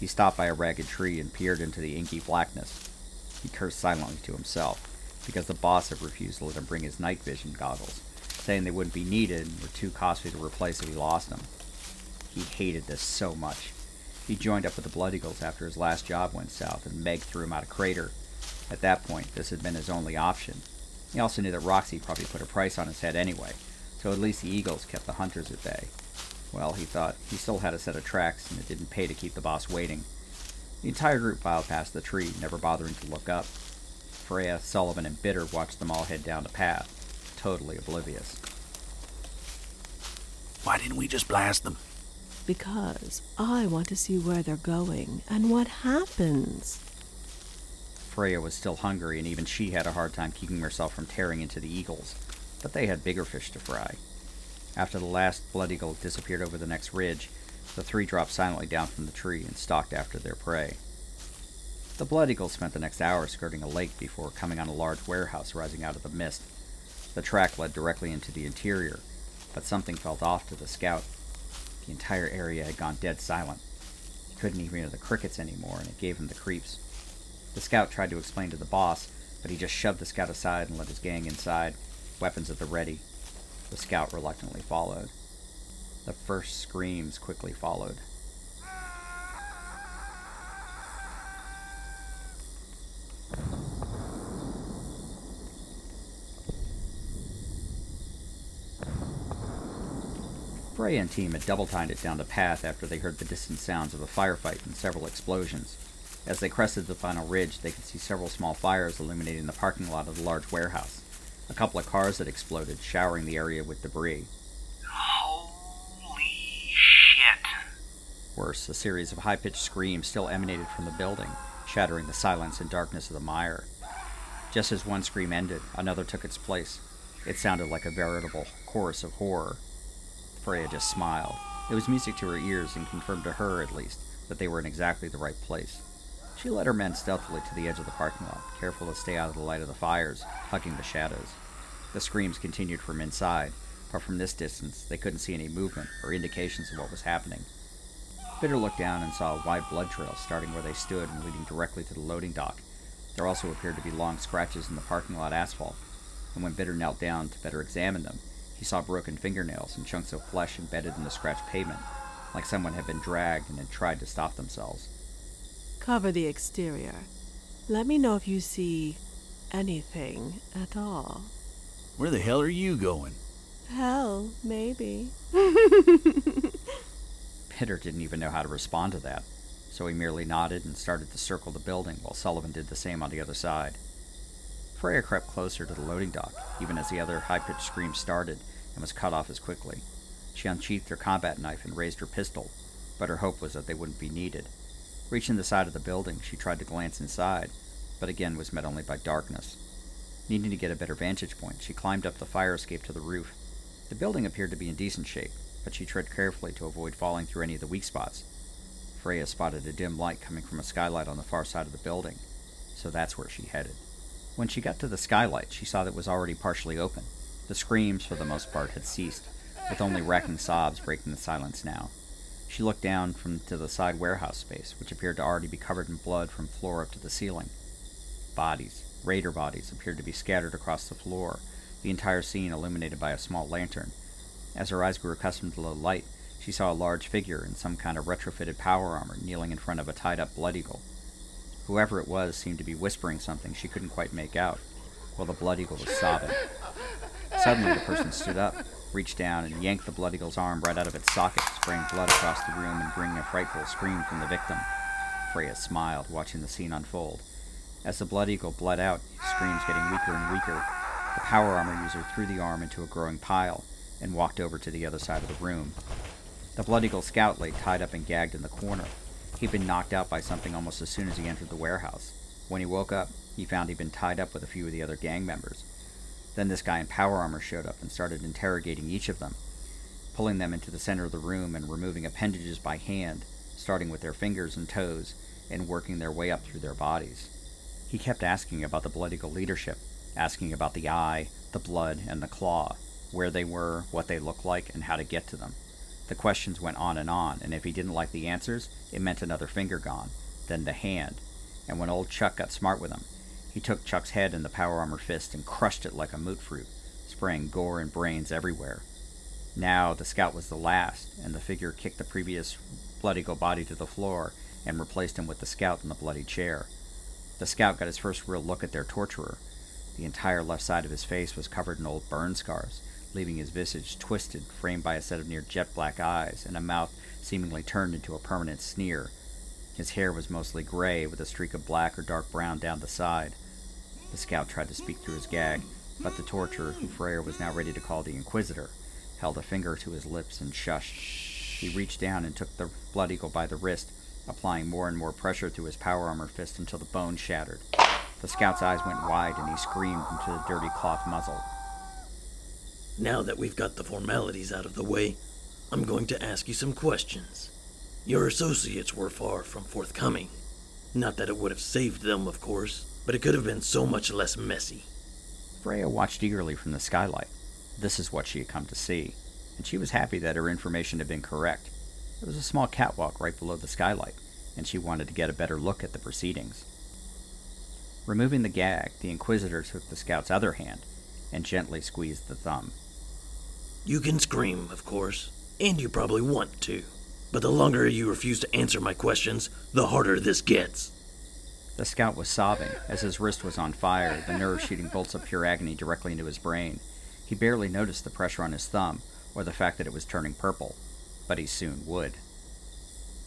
He stopped by a ragged tree and peered into the inky blackness. He cursed silently to himself, because the boss had refused to let him bring his night vision goggles, saying they wouldn't be needed and were too costly to replace if he lost them. He hated this so much. He joined up with the Blood Eagles after his last job went south, and Meg threw him out of crater. At that point, this had been his only option. He also knew that Roxy probably put a price on his head anyway, so at least the Eagles kept the hunters at bay. Well, he thought, he still had a set of tracks, and it didn't pay to keep the boss waiting. The entire group filed past the tree, never bothering to look up. Freya, Sullivan, and Bitter watched them all head down the path, totally oblivious. Why didn't we just blast them? Because I want to see where they're going and what happens. Freya was still hungry, and even she had a hard time keeping herself from tearing into the eagles, but they had bigger fish to fry. After the last blood eagle disappeared over the next ridge, the three dropped silently down from the tree and stalked after their prey. The blood eagle spent the next hour skirting a lake before coming on a large warehouse rising out of the mist. The track led directly into the interior, but something felt off to the scout. The entire area had gone dead silent. He couldn't even hear the crickets anymore, and it gave him the creeps. The scout tried to explain to the boss, but he just shoved the scout aside and let his gang inside, weapons at the ready. The scout reluctantly followed. The first screams quickly followed. Frey and team had double-timed it down the path after they heard the distant sounds of a firefight and several explosions. As they crested the final ridge, they could see several small fires illuminating the parking lot of the large warehouse. A couple of cars had exploded, showering the area with debris. Holy shit. Worse, a series of high pitched screams still emanated from the building, shattering the silence and darkness of the mire. Just as one scream ended, another took its place. It sounded like a veritable chorus of horror. Freya just smiled. It was music to her ears and confirmed to her, at least, that they were in exactly the right place. She led her men stealthily to the edge of the parking lot, careful to stay out of the light of the fires, hugging the shadows. The screams continued from inside, but from this distance they couldn't see any movement or indications of what was happening. Bitter looked down and saw a wide blood trail starting where they stood and leading directly to the loading dock. There also appeared to be long scratches in the parking lot asphalt, and when Bitter knelt down to better examine them, he saw broken fingernails and chunks of flesh embedded in the scratched pavement, like someone had been dragged and had tried to stop themselves. Cover the exterior. Let me know if you see anything at all. Where the hell are you going? Hell, maybe. Bitter didn't even know how to respond to that, so he merely nodded and started to circle the building while Sullivan did the same on the other side. Freya crept closer to the loading dock, even as the other high pitched scream started and was cut off as quickly. She unsheathed her combat knife and raised her pistol, but her hope was that they wouldn't be needed. Reaching the side of the building, she tried to glance inside, but again was met only by darkness. Needing to get a better vantage point, she climbed up the fire escape to the roof. The building appeared to be in decent shape, but she tread carefully to avoid falling through any of the weak spots. Freya spotted a dim light coming from a skylight on the far side of the building, so that's where she headed. When she got to the skylight, she saw that it was already partially open. The screams, for the most part, had ceased, with only racking sobs breaking the silence now. She looked down from to the side warehouse space, which appeared to already be covered in blood from floor up to the ceiling. Bodies, raider bodies, appeared to be scattered across the floor, the entire scene illuminated by a small lantern. As her eyes grew accustomed to the light, she saw a large figure in some kind of retrofitted power armor kneeling in front of a tied up blood eagle. Whoever it was seemed to be whispering something she couldn't quite make out, while the blood eagle was sobbing. Suddenly, the person stood up, reached down, and yanked the blood eagle's arm right out of its socket, spraying blood across the room and bringing a frightful scream from the victim. Freya smiled, watching the scene unfold. As the blood eagle bled out, screams getting weaker and weaker, the power armor user threw the arm into a growing pile and walked over to the other side of the room. The blood eagle scout lay tied up and gagged in the corner. He'd been knocked out by something almost as soon as he entered the warehouse. When he woke up, he found he'd been tied up with a few of the other gang members. Then this guy in power armor showed up and started interrogating each of them, pulling them into the center of the room and removing appendages by hand, starting with their fingers and toes and working their way up through their bodies. He kept asking about the Eagle leadership, asking about the eye, the blood, and the claw, where they were, what they looked like, and how to get to them. The questions went on and on, and if he didn't like the answers, it meant another finger gone, then the hand. And when old Chuck got smart with him, he took Chuck's head in the power armor fist and crushed it like a mutfruit, spraying gore and brains everywhere. Now the scout was the last, and the figure kicked the previous Blood Eagle body to the floor and replaced him with the scout in the bloody chair. The scout got his first real look at their torturer. The entire left side of his face was covered in old burn scars, leaving his visage twisted, framed by a set of near jet black eyes, and a mouth seemingly turned into a permanent sneer. His hair was mostly gray, with a streak of black or dark brown down the side. The scout tried to speak through his gag, but the torturer, who Freya was now ready to call the Inquisitor, held a finger to his lips and shushed. He reached down and took the Blood Eagle by the wrist, applying more and more pressure to his power armor fist until the bone shattered. The scout's eyes went wide and he screamed into the dirty cloth muzzle. Now that we've got the formalities out of the way, I'm going to ask you some questions. Your associates were far from forthcoming. Not that it would have saved them, of course, but it could have been so much less messy. Freya watched eagerly from the skylight. This is what she had come to see, and she was happy that her information had been correct. There was a small catwalk right below the skylight, and she wanted to get a better look at the proceedings. Removing the gag, the Inquisitor took the scout's other hand and gently squeezed the thumb. You can scream, of course, and you probably want to. But the longer you refuse to answer my questions, the harder this gets. The scout was sobbing as his wrist was on fire, the nerve shooting bolts of pure agony directly into his brain. He barely noticed the pressure on his thumb or the fact that it was turning purple, but he soon would.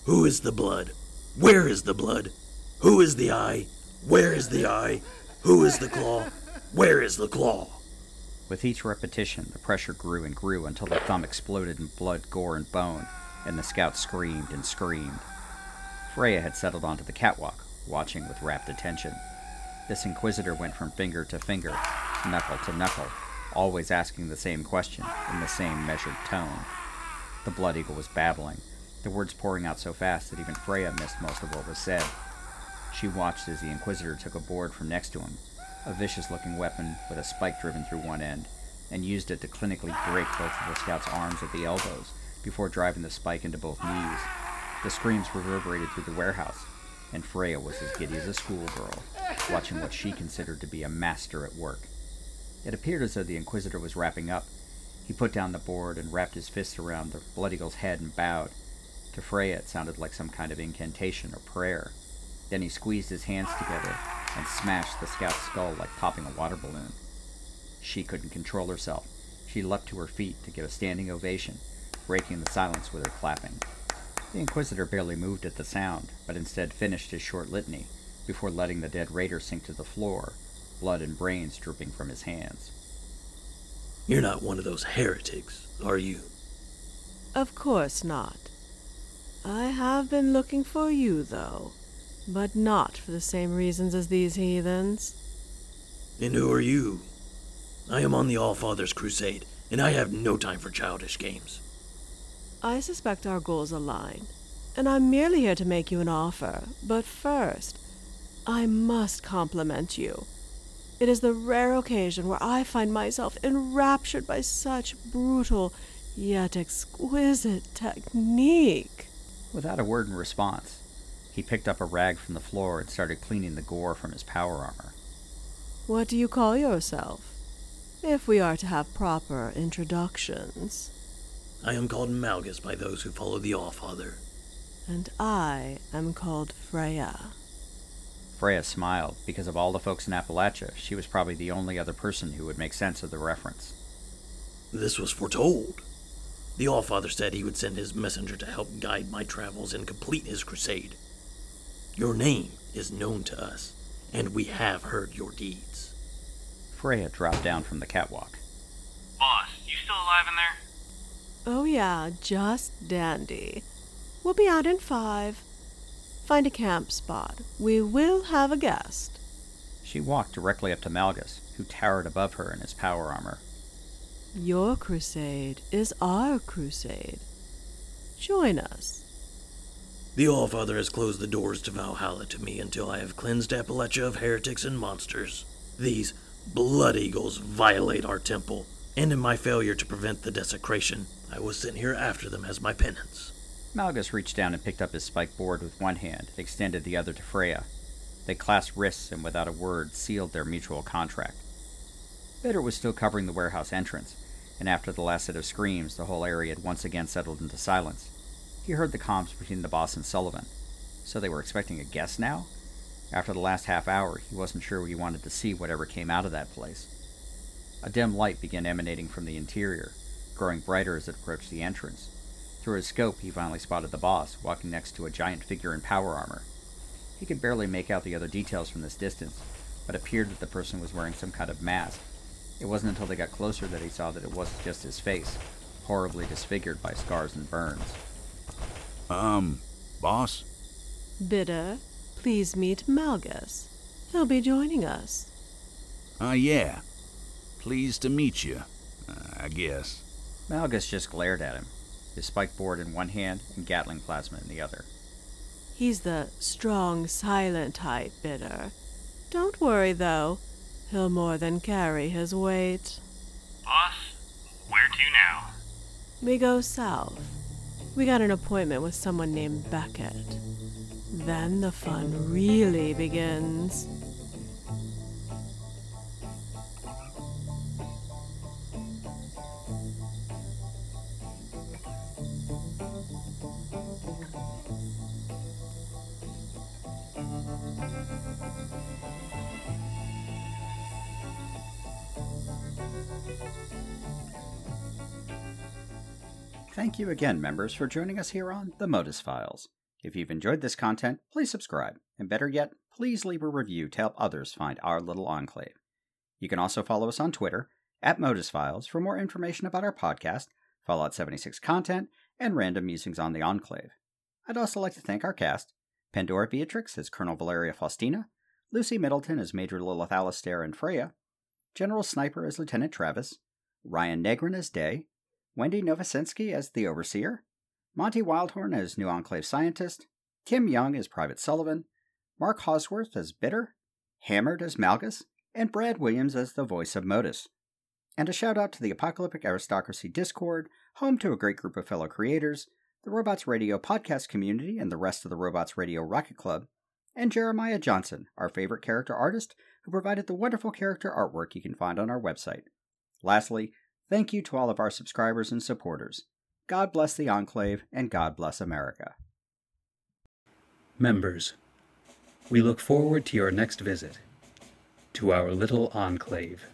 Who is the blood? Where is the blood? Who is the eye? Where is the eye? Who is the claw? Where is the claw? With each repetition, the pressure grew and grew until the thumb exploded in blood, gore, and bone, and the scout screamed and screamed. Freya had settled onto the catwalk, watching with rapt attention. This inquisitor went from finger to finger, knuckle to knuckle, always asking the same question in the same measured tone. The Blood Eagle was babbling, the words pouring out so fast that even Freya missed most of what was said. She watched as the Inquisitor took a board from next to him, a vicious looking weapon with a spike driven through one end, and used it to clinically break both of the scout's arms at the elbows before driving the spike into both knees. The screams reverberated through the warehouse, and Freya was as giddy as a schoolgirl, watching what she considered to be a master at work. It appeared as though the Inquisitor was wrapping up. He put down the board and wrapped his fists around the Blood Eagle's head and bowed. To Freya, it sounded like some kind of incantation or prayer. Then he squeezed his hands together and smashed the scout's skull like popping a water balloon. She couldn't control herself. She leapt to her feet to give a standing ovation, breaking the silence with her clapping. The Inquisitor barely moved at the sound, but instead finished his short litany before letting the dead raider sink to the floor, blood and brains dripping from his hands. You're not one of those heretics, are you? Of course not. I have been looking for you, though, but not for the same reasons as these heathens. And who are you? I am on the All-Father's crusade, and I have no time for childish games. I suspect our goals align, and I'm merely here to make you an offer. But first, I must compliment you. It is the rare occasion where I find myself enraptured by such brutal yet exquisite technique. Without a word in response, he picked up a rag from the floor and started cleaning the gore from his power armor. What do you call yourself? If we are to have proper introductions. I am called Malgus by those who follow the Allfather. And I am called Freya. Freya smiled. Because of all the folks in Appalachia, she was probably the only other person who would make sense of the reference. This was foretold. The Allfather said he would send his messenger to help guide my travels and complete his crusade. Your name is known to us, and we have heard your deeds. Freya dropped down from the catwalk. Boss, you still alive in there? Oh, yeah, just dandy. We'll be out in five. Find a camp spot. We will have a guest. She walked directly up to Malgus, who towered above her in his power armor. Your crusade is our crusade. Join us. The Allfather has closed the doors to Valhalla to me until I have cleansed Appalachia of heretics and monsters. These Blood Eagles violate our temple, and in my failure to prevent the desecration, I was sent here after them as my penance. Malgus reached down and picked up his spike board with one hand, extended the other to Freya. They clasped wrists and, without a word, sealed their mutual contract. Bitter was still covering the warehouse entrance, and after the last set of screams, the whole area had once again settled into silence. He heard the comms between the boss and Sullivan. So they were expecting a guest now? After the last half hour, he wasn't sure he wanted to see whatever came out of that place. A dim light began emanating from the interior, growing brighter as it approached the entrance. Through his scope, he finally spotted the boss, walking next to a giant figure in power armor. He could barely make out the other details from this distance, but appeared that the person was wearing some kind of mask. It wasn't until they got closer that he saw that it wasn't just his face, horribly disfigured by scars and burns. Um, boss? Bitter, please meet Malgus. He'll be joining us. Uh, yeah. Pleased to meet you, uh, I guess. Malgus just glared at him, his spike board in one hand and Gatling plasma in the other. He's the strong, silent type, Bitter. Don't worry, though. He'll more than carry his weight. Boss, where to now? We go south. We got an appointment with someone named Beckett. Then the fun really begins. Thank you again, members, for joining us here on The Modus Files. If you've enjoyed this content, please subscribe, and better yet, please leave a review to help others find our little enclave. You can also follow us on Twitter at Modus Files for more information about our podcast, Fallout 76 content, and random musings on the Enclave. I'd also like to thank our cast Pandora Beatrix as Colonel Valeria Faustina, Lucy Middleton as Major Lilith Alistair and Freya, General Sniper as Lieutenant Travis, Ryan Negrin as Day, Wendy Novosensky as the Overseer, Monty Wildhorn as New Enclave Scientist, Kim Young as Private Sullivan, Mark Hosworth as Bitter, Hammered as Malgus, and Brad Williams as the voice of Modus. And a shout out to the Apocalyptic Aristocracy Discord, home to a great group of fellow creators, the Robots Radio podcast community, and the rest of the Robots Radio Rocket Club, and Jeremiah Johnson, our favorite character artist, who provided the wonderful character artwork you can find on our website. Lastly, thank you to all of our subscribers and supporters. God bless the Enclave, and God bless America. Members, we look forward to your next visit to our little enclave.